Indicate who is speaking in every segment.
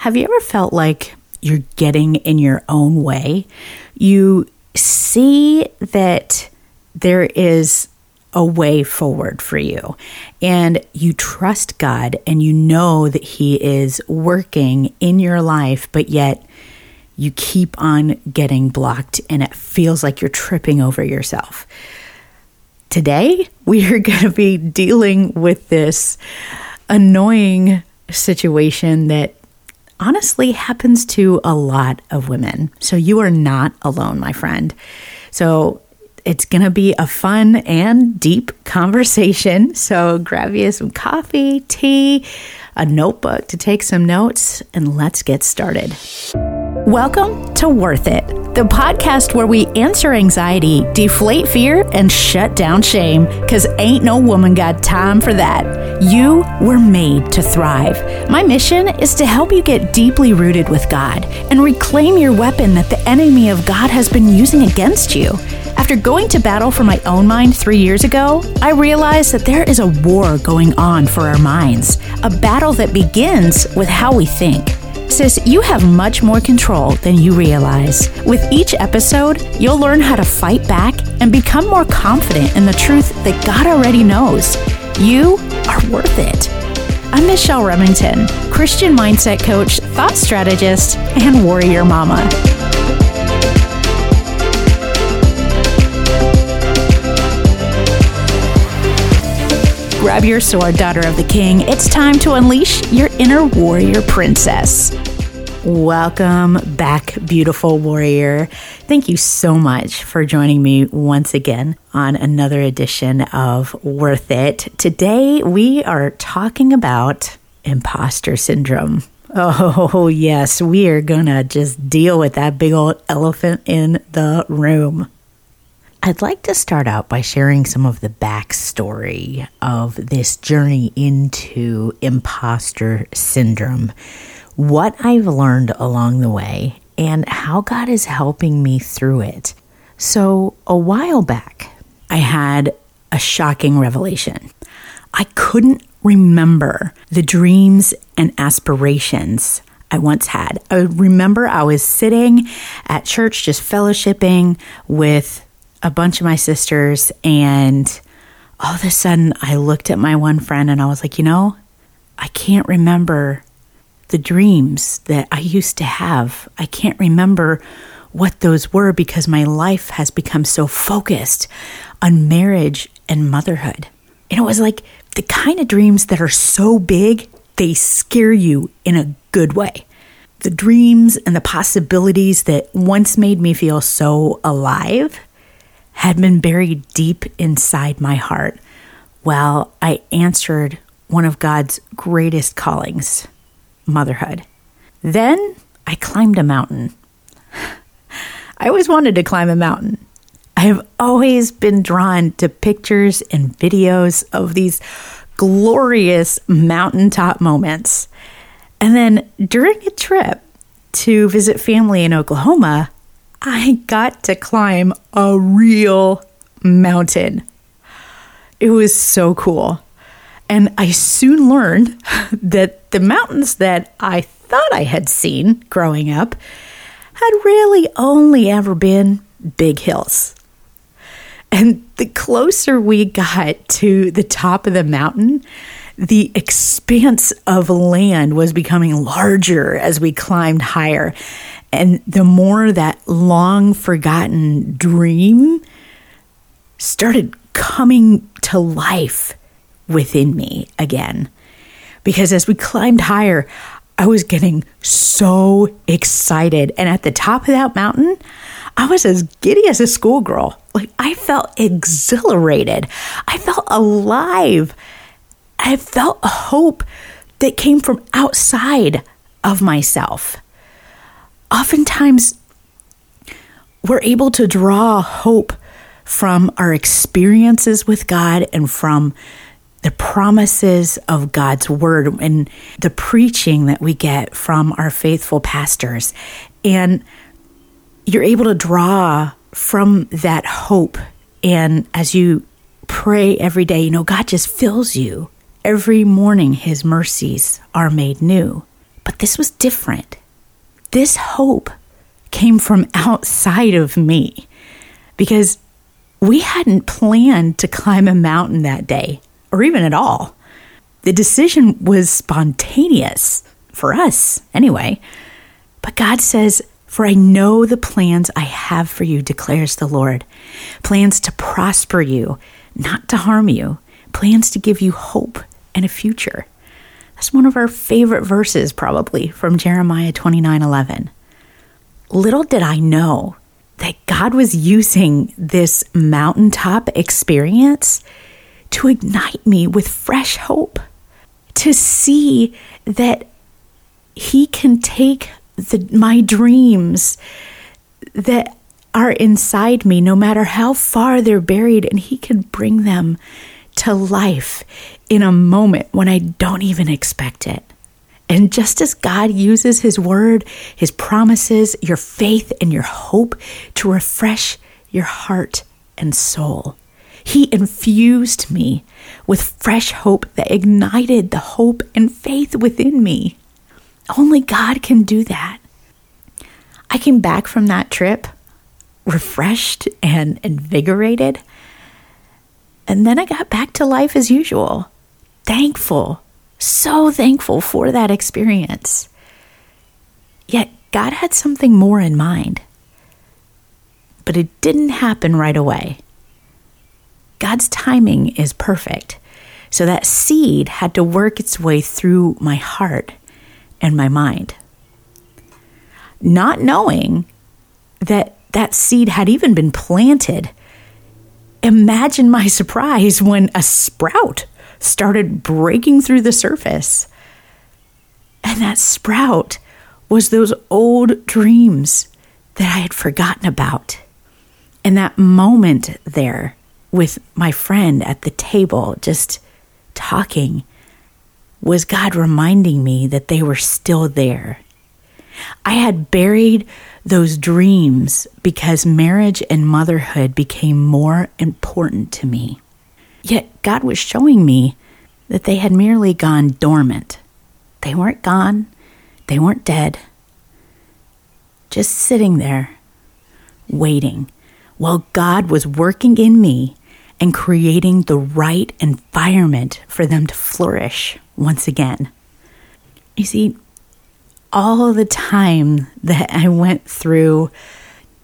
Speaker 1: Have you ever felt like you're getting in your own way? You see that there is a way forward for you and you trust God and you know that He is working in your life, but yet you keep on getting blocked and it feels like you're tripping over yourself. Today, we are going to be dealing with this annoying situation that honestly happens to a lot of women. So you are not alone, my friend. So it's going to be a fun and deep conversation. So grab you some coffee, tea, a notebook to take some notes, and let's get started. Welcome to Worth It, the podcast where we answer anxiety, deflate fear, and shut down shame, because ain't no woman got time for that. You were made to thrive. My mission is to help you get deeply rooted with God and reclaim your weapon that the enemy of God has been using against you. After going to battle for my own mind three years ago, I realized that there is a war going on for our minds, a battle that begins with how we think. Sis, you have much more control than you realize. With each episode, you'll learn how to fight back and become more confident in the truth that God already knows. You are worth it. I'm Michelle Remington, Christian mindset coach, thought strategist, and warrior mama. Grab your sword, daughter of the king. It's time to unleash your inner warrior princess. Welcome back, beautiful warrior. Thank you so much for joining me once again on another edition of Worth It. Today, we are talking about imposter syndrome. Oh, yes, we are gonna just deal with that big old elephant in the room. I'd like to start out by sharing some of the backstory of this journey into imposter syndrome, what I've learned along the way, and how God is helping me through it. So, a while back, I had a shocking revelation. I couldn't remember the dreams and aspirations I once had. I remember I was sitting at church just fellowshipping with a bunch of my sisters, and all of a sudden I looked at my one friend and I was like, you know, I can't remember the dreams that I used to have. I can't remember what those were because my life has become so focused on marriage and motherhood. And it was like the kind of dreams that are so big, they scare you in a good way. The dreams and the possibilities that once made me feel so alive had been buried deep inside my heart while I answered one of God's greatest callings motherhood. Then I climbed a mountain. I always wanted to climb a mountain. I have always been drawn to pictures and videos of these glorious mountaintop moments. And then during a trip to visit family in Oklahoma, I got to climb a real mountain. It was so cool. And I soon learned that the mountains that I thought I had seen growing up had really only ever been big hills. And the closer we got to the top of the mountain, the expanse of land was becoming larger as we climbed higher. And the more that long forgotten dream started coming to life within me again. Because as we climbed higher, I was getting so excited. And at the top of that mountain, I was as giddy as a schoolgirl. Like I felt exhilarated. I felt alive. I felt hope that came from outside of myself oftentimes we're able to draw hope from our experiences with God and from the promises of God's word and the preaching that we get from our faithful pastors. And you're able to draw from that hope. And as you pray every day, you know, God just fills you. Every morning, His mercies are made new. But this was different. This hope came from outside of me because we hadn't planned to climb a mountain that day or even at all. The decision was spontaneous for us, anyway. But God says, For I know the plans I have for you, declares the Lord plans to prosper you, not to harm you, plans to give you hope and a future. That's one of our favorite verses, probably, from Jeremiah 29 11. Little did I know that God was using this mountaintop experience to ignite me with fresh hope, to see that He can take the, my dreams that are inside me, no matter how far they're buried, and He can bring them to life in a moment when I don't even expect it. And just as God uses His word, His promises, your faith, and your hope to refresh your heart and soul, He infused me with fresh hope that ignited the hope and faith within me. Only God can do that. I came back from that trip refreshed and invigorated. And then I got back to life as usual, thankful, so thankful for that experience. Yet God had something more in mind. But it didn't happen right away. God's timing is perfect. So that seed had to work its way through my heart and my mind. Not knowing that that seed had even been planted Imagine my surprise when a sprout started breaking through the surface. And that sprout was those old dreams that I had forgotten about. And that moment there with my friend at the table, just talking, was God reminding me that they were still there. I had buried those dreams because marriage and motherhood became more important to me. Yet God was showing me that they had merely gone dormant. They weren't gone, they weren't dead, just sitting there, waiting, while God was working in me and creating the right environment for them to flourish once again. You see, all the time that I went through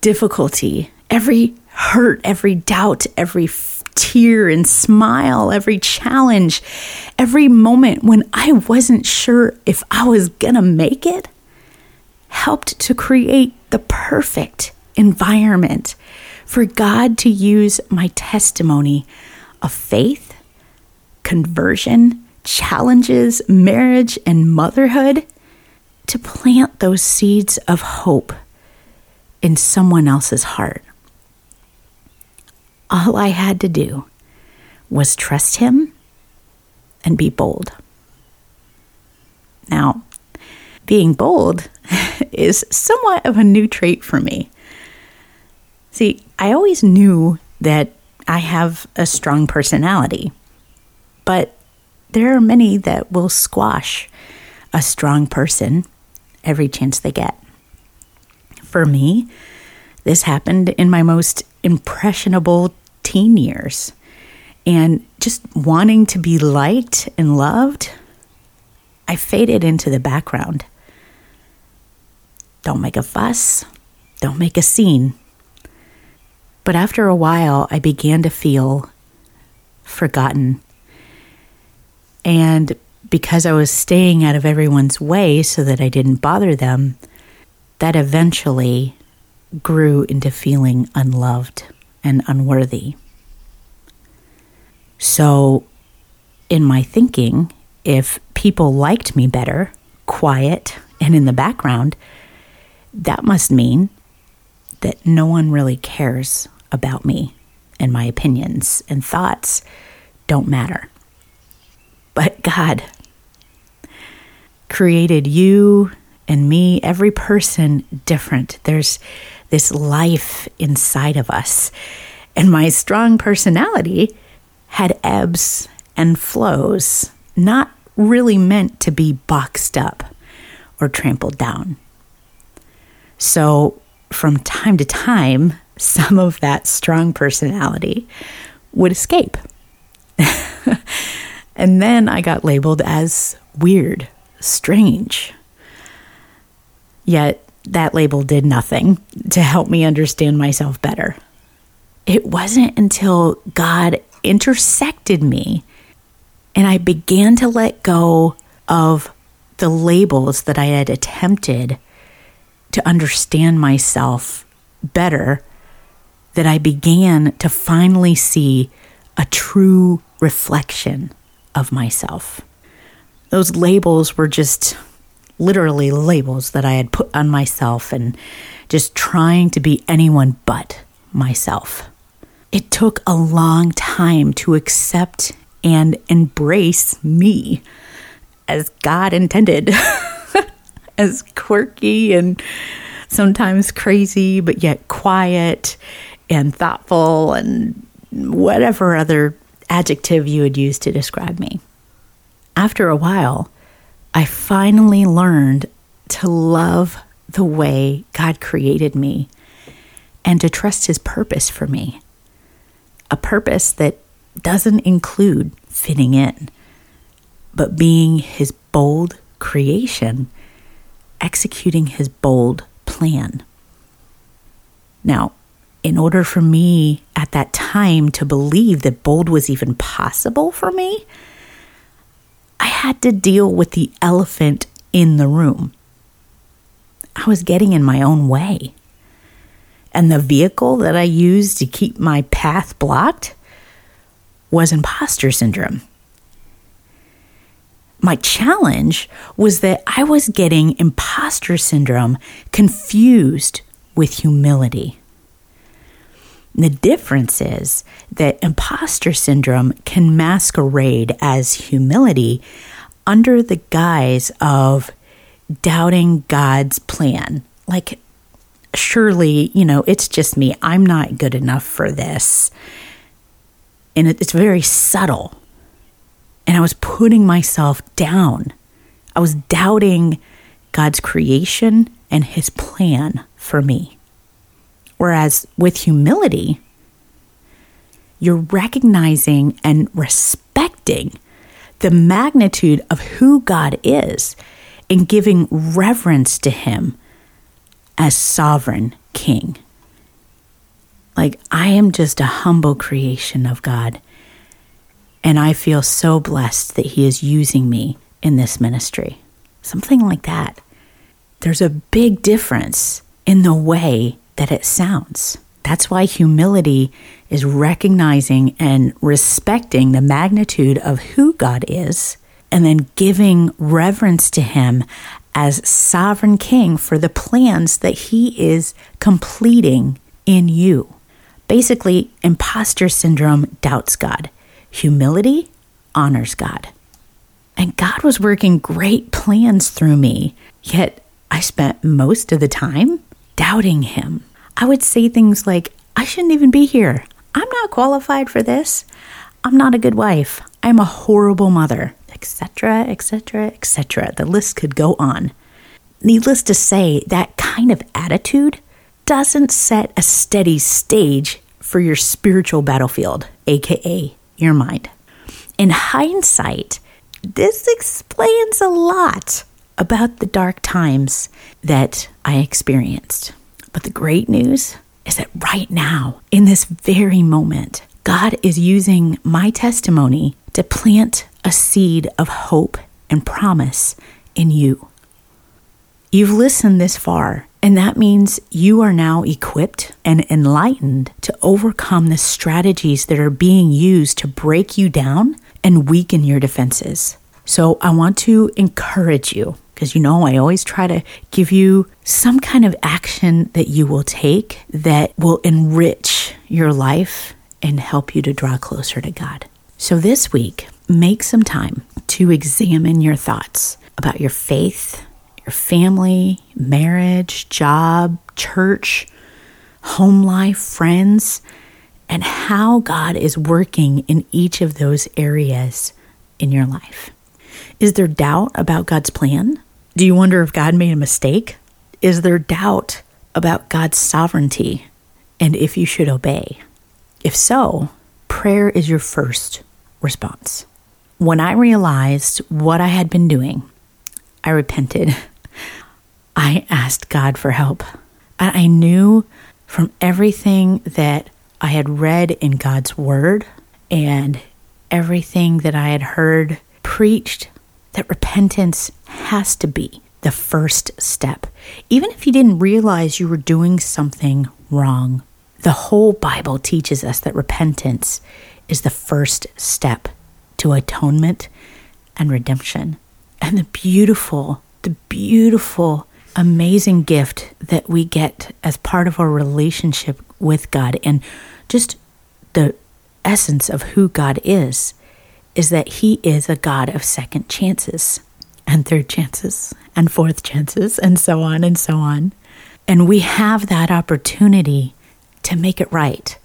Speaker 1: difficulty, every hurt, every doubt, every tear and smile, every challenge, every moment when I wasn't sure if I was gonna make it, helped to create the perfect environment for God to use my testimony of faith, conversion, challenges, marriage, and motherhood to plant those seeds of hope in someone else's heart. All I had to do was trust Him and be bold. Now, being bold is somewhat of a new trait for me. See, I always knew that I have a strong personality, but there are many that will squash a strong person every chance they get. For me, this happened in my most impressionable teen years. And just wanting to be liked and loved, I faded into the background. Don't make a fuss, don't make a scene. But after a while, I began to feel forgotten. And because I was staying out of everyone's way so that I didn't bother them, that eventually grew into feeling unloved and unworthy. So, in my thinking, if people liked me better, quiet, and in the background, that must mean that no one really cares about me and my opinions and thoughts don't matter. But God created you and me, every person different. There's this life inside of us. And my strong personality had ebbs and flows, not really meant to be boxed up or trampled down. So, from time to time, some of that strong personality would escape. and then I got labeled as weird, strange. Yet that label did nothing to help me understand myself better. It wasn't until God intersected me and I began to let go of the labels that I had attempted to understand myself better that I began to finally see a true reflection of myself. Those labels were just literally labels that I had put on myself and just trying to be anyone but myself. It took a long time to accept and embrace me as God intended, as quirky and sometimes crazy, but yet quiet and thoughtful and whatever other adjective you would use to describe me. After a while, I finally learned to love the way God created me and to trust His purpose for me. A purpose that doesn't include fitting in, but being His bold creation, executing His bold plan. Now, in order for me at that time to believe that bold was even possible for me, had to deal with the elephant in the room. I was getting in my own way. And the vehicle that I used to keep my path blocked was imposter syndrome. My challenge was that I was getting imposter syndrome confused with humility. The difference is that imposter syndrome can masquerade as humility under the guise of doubting God's plan. Like, surely, you know, it's just me. I'm not good enough for this. And it's very subtle. And I was putting myself down. I was doubting God's creation and his plan for me. Whereas with humility, you're recognizing and respecting the magnitude of who God is and giving reverence to Him as sovereign King. Like, I am just a humble creation of God. And I feel so blessed that He is using me in this ministry. Something like that. There's a big difference in the way that it sounds. That's why humility is recognizing and respecting the magnitude of who God is and then giving reverence to Him as sovereign king for the plans that He is completing in you. Basically, imposter syndrome doubts God, humility honors God. And God was working great plans through me, yet I spent most of the time doubting him. I would say things like, I shouldn't even be here. I'm not qualified for this. I'm not a good wife. I'm a horrible mother, etc., etc., etc. The list could go on. Needless to say, that kind of attitude doesn't set a steady stage for your spiritual battlefield, aka your mind. In hindsight, this explains a lot about the dark times that I experienced. But the great news is that right now, in this very moment, God is using my testimony to plant a seed of hope and promise in you. You've listened this far, and that means you are now equipped and enlightened to overcome the strategies that are being used to break you down and weaken your defenses. So I want to encourage you because you know I always try to give you some kind of action that you will take that will enrich your life and help you to draw closer to God. So this week, make some time to examine your thoughts about your faith, your family, marriage, job, church, home life, friends, and how God is working in each of those areas in your life. Is there doubt about God's plan? Do you wonder if God made a mistake? Is there doubt about God's sovereignty and if you should obey? If so, prayer is your first response. When I realized what I had been doing, I repented. I asked God for help. I knew from everything that I had read in God's Word and everything that I had heard preached that repentance has to be the first step. Even if you didn't realize you were doing something wrong, the whole Bible teaches us that repentance is the first step to atonement and redemption. And the beautiful, the beautiful, amazing gift that we get as part of our relationship with God and just the essence of who God is is that He is a God of second chances and third chances and fourth chances and so on and so on. And we have that opportunity to make it right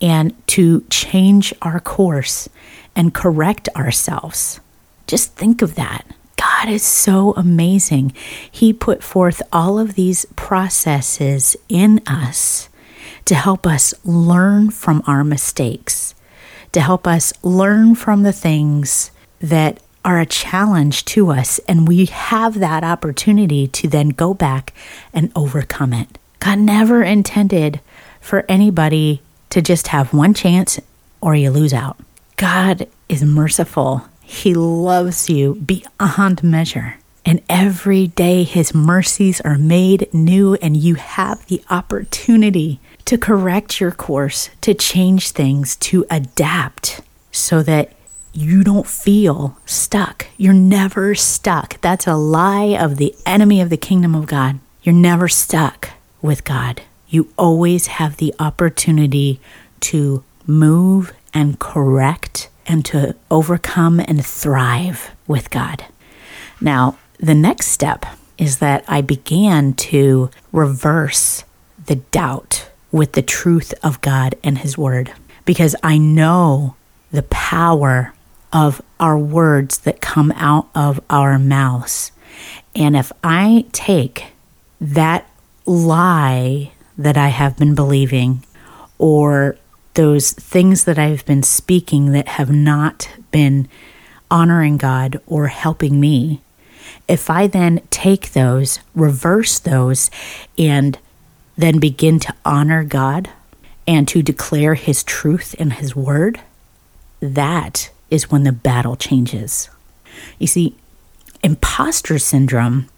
Speaker 1: and to change our course and correct ourselves. Just think of that. God is so amazing. He put forth all of these processes in us to help us learn from our mistakes, to help us learn from the things that are a challenge to us. And we have that opportunity to then go back and overcome it. God never intended for anybody to just have one chance or you lose out. God is merciful. He loves you beyond measure. And every day his mercies are made new, and you have the opportunity to correct your course, to change things, to adapt so that you don't feel stuck. You're never stuck. That's a lie of the enemy of the kingdom of God. You're never stuck with God. You always have the opportunity to move and correct and to overcome and thrive with God. Now, the next step is that I began to reverse the doubt with the truth of God and His Word because I know the power of our words that come out of our mouths. And if I take that lie that I have been believing or those things that I've been speaking that have not been honoring God or helping me, if I then take those, reverse those, and then begin to honor God and to declare His truth and His word, that is when the battle changes. You see, imposter syndrome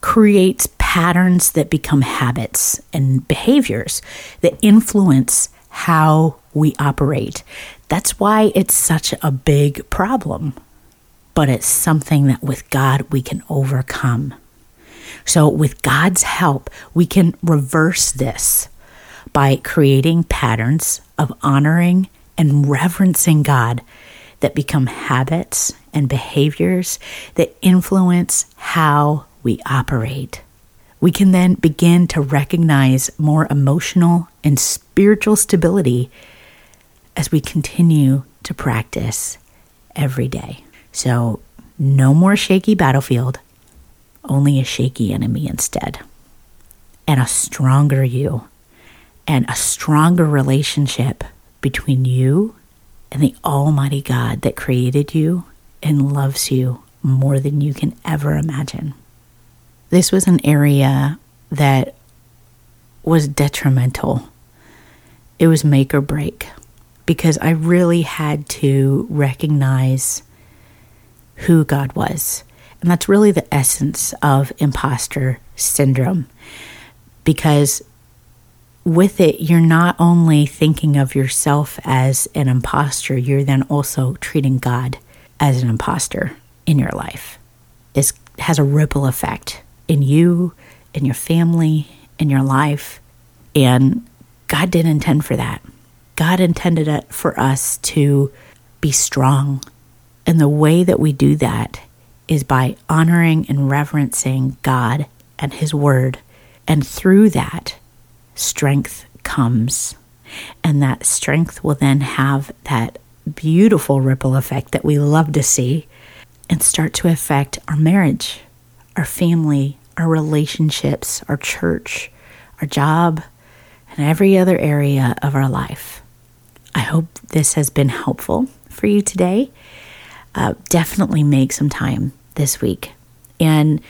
Speaker 1: creates patterns that become habits and behaviors that influence how we operate. That's why it's such a big problem. But it's something that with God we can overcome. So, with God's help, we can reverse this by creating patterns of honoring and reverencing God that become habits and behaviors that influence how we operate. We can then begin to recognize more emotional and spiritual stability as we continue to practice every day. So, no more shaky battlefield, only a shaky enemy instead, and a stronger you, and a stronger relationship between you and the Almighty God that created you and loves you more than you can ever imagine. This was an area that was detrimental. It was make or break because I really had to recognize who God was. And that's really the essence of imposter syndrome because with it, you're not only thinking of yourself as an imposter, you're then also treating God as an imposter in your life. It has a ripple effect in you, in your family, in your life. And God didn't intend for that. God intended it for us to be strong. And the way that we do that is by honoring and reverencing God and His Word. And through that, strength comes. And that strength will then have that beautiful ripple effect that we love to see and start to affect our marriage, our family, our relationships, our church, our job, and every other area of our life. I hope this has been helpful for you today. Uh, definitely make some time this week. And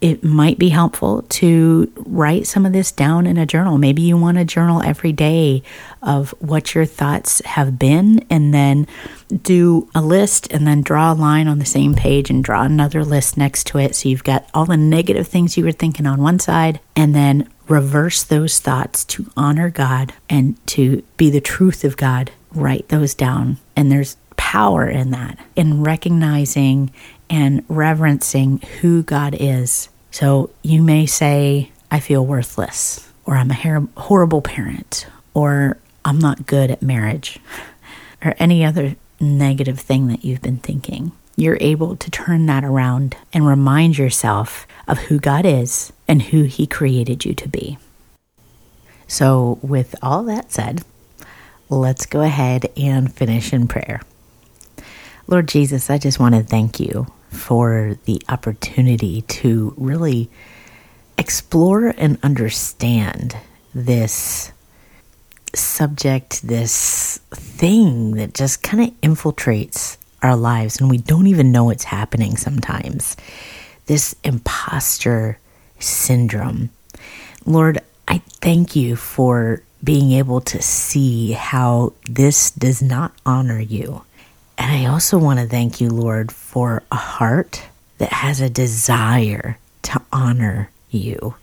Speaker 1: it might be helpful to write some of this down in a journal. Maybe you want to journal every day of what your thoughts have been, and then do a list and then draw a line on the same page and draw another list next to it. So you've got all the negative things you were thinking on one side, and then reverse those thoughts to honor God and to be the truth of God. Write those down. And there's power in that, in recognizing and reverencing who God is. So you may say, I feel worthless, or I'm a horrible parent, or I'm not good at marriage, or any other negative thing that you've been thinking. You're able to turn that around and remind yourself of who God is and who He created you to be. So, with all that said, let's go ahead and finish in prayer. Lord Jesus, I just want to thank you for the opportunity to really explore and understand this subject, this thing that just kind of infiltrates our lives and we don't even know it's happening sometimes. This imposter syndrome. Lord, I thank you for being able to see how this does not honor you. And I also want to thank you, Lord, for a heart that has a desire to honor you.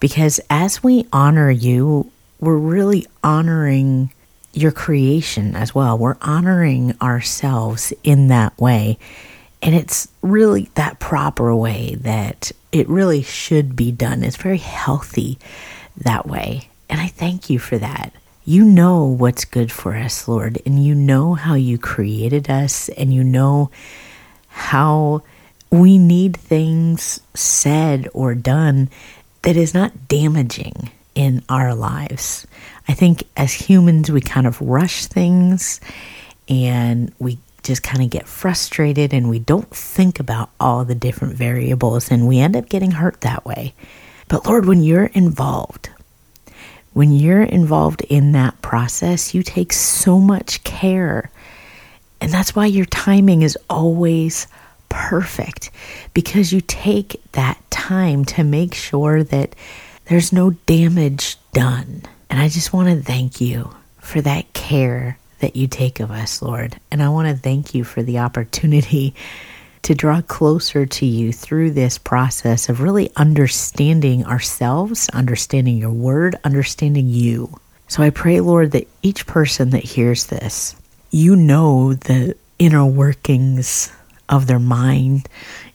Speaker 1: Because as we honor you, we're really honoring your creation as well. We're honoring ourselves in that way. And it's really that proper way that it really should be done. It's very healthy that way. And I thank you for that. You know what's good for us, Lord, and you know how you created us, and you know how we need things said or done that is not damaging in our lives. I think as humans, we kind of rush things and we just kind of get frustrated and we don't think about all the different variables and we end up getting hurt that way. But Lord, when you're involved, when you're involved in that process, you take so much care. And that's why your timing is always perfect because you take that time to make sure that there's no damage done. And I just want to thank you for that care that you take of us, Lord. And I want to thank you for the opportunity to draw closer to you through this process of really understanding ourselves, understanding your word, understanding you. So I pray, Lord, that each person that hears this, you know the inner workings of their mind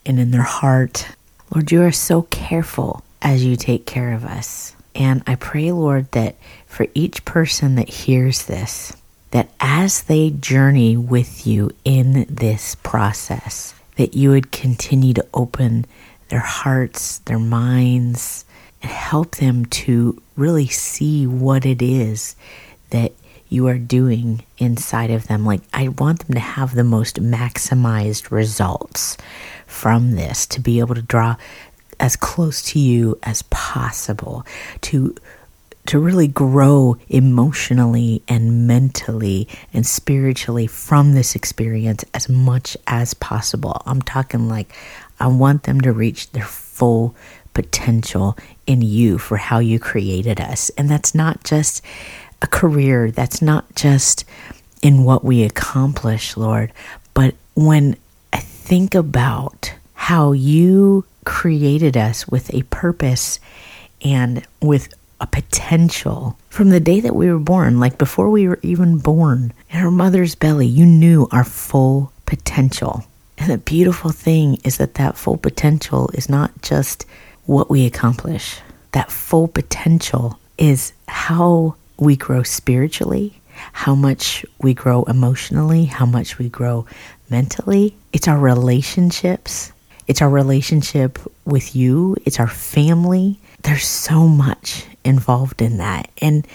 Speaker 1: and in their heart. Lord, you are so careful as you take care of us. And I pray, Lord, that for each person that hears this, that as they journey with you in this process, that you would continue to open their hearts, their minds, and help them to really see what it is that you are doing inside of them. Like, I want them to have the most maximized results from this, to be able to draw as close to you as possible, to to really grow emotionally and mentally and spiritually from this experience as much as possible. I'm talking like I want them to reach their full potential in you for how you created us. And that's not just a career, that's not just in what we accomplish, Lord, but when I think about how you created us with a purpose and with a potential from the day that we were born, like before we were even born in our mother's belly, you knew our full potential. And the beautiful thing is that that full potential is not just what we accomplish, that full potential is how we grow spiritually, how much we grow emotionally, how much we grow mentally. It's our relationships. It's our relationship with you. It's our family. There's so much involved in that. And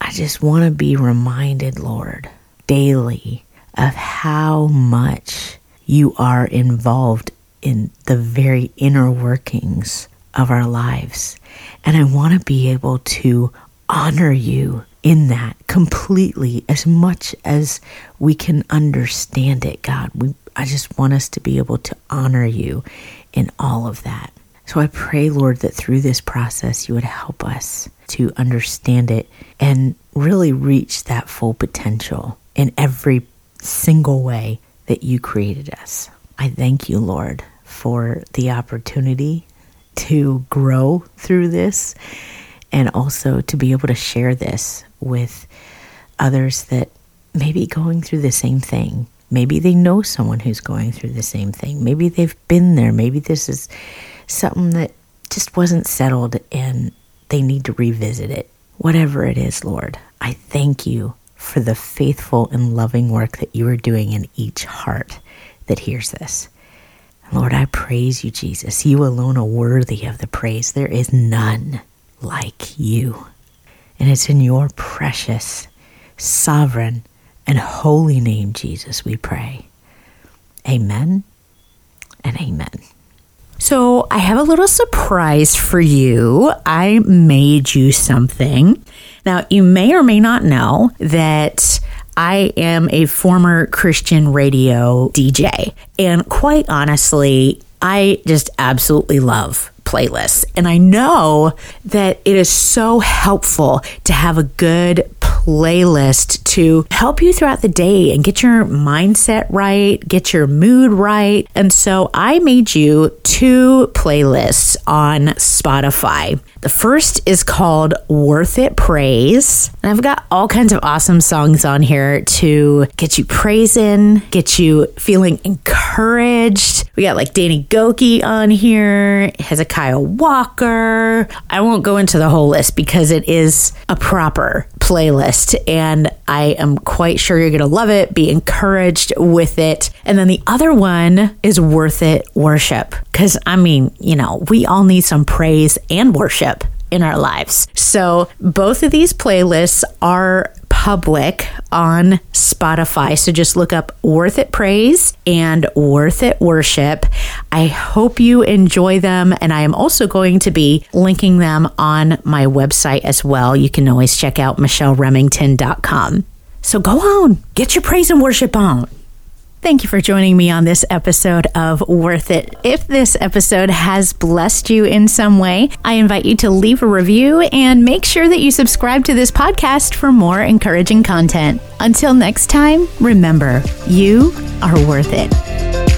Speaker 1: I just want to be reminded, Lord, daily of how much you are involved in the very inner workings of our lives. And I want to be able to honor you in that completely as much as we can understand it, God. We, I just want us to be able to honor you in all of that. So I pray, Lord, that through this process, you would help us to understand it and really reach that full potential in every single way that you created us. I thank you, Lord, for the opportunity to grow through this and also to be able to share this with others that may be going through the same thing. Maybe they know someone who's going through the same thing. Maybe they've been there. Maybe this is something that just wasn't settled and they need to revisit it. Whatever it is, Lord, I thank you for the faithful and loving work that you are doing in each heart that hears this. Lord, I praise you, Jesus. You alone are worthy of the praise. There is none like you. And it's in your precious, sovereign, and holy name, Jesus, we pray. Amen and amen. So, I have a little surprise for you. I made you something. Now, you may or may not know that I am a former Christian radio DJ. And quite honestly, I just absolutely love playlists. And I know that it is so helpful to have a good playlist to help you throughout the day and get your mindset right, get your mood right. And so I made you two playlists on Spotify. The first is called Worth It Praise. And I've got all kinds of awesome songs on here to get you praising, get you feeling encouraged. We got like Danny Gokey on here, Hezekiah Walker. I won't go into the whole list because it is a proper playlist and I am quite sure you're going to love it, be encouraged with it. And then the other one is Worth It Worship. Because, I mean, you know, we all need some praise and worship in our lives. So both of these playlists are public on Spotify. So just look up Worth It Praise and Worth It Worship. I hope you enjoy them. And I am also going to be linking them on my website as well. You can always check out michelleremington.com. So go on, get your praise and worship on. Thank you for joining me on this episode of Worth It. If this episode has blessed you in some way, I invite you to leave a review and make sure that you subscribe to this podcast for more encouraging content. Until next time, remember, you are worth it.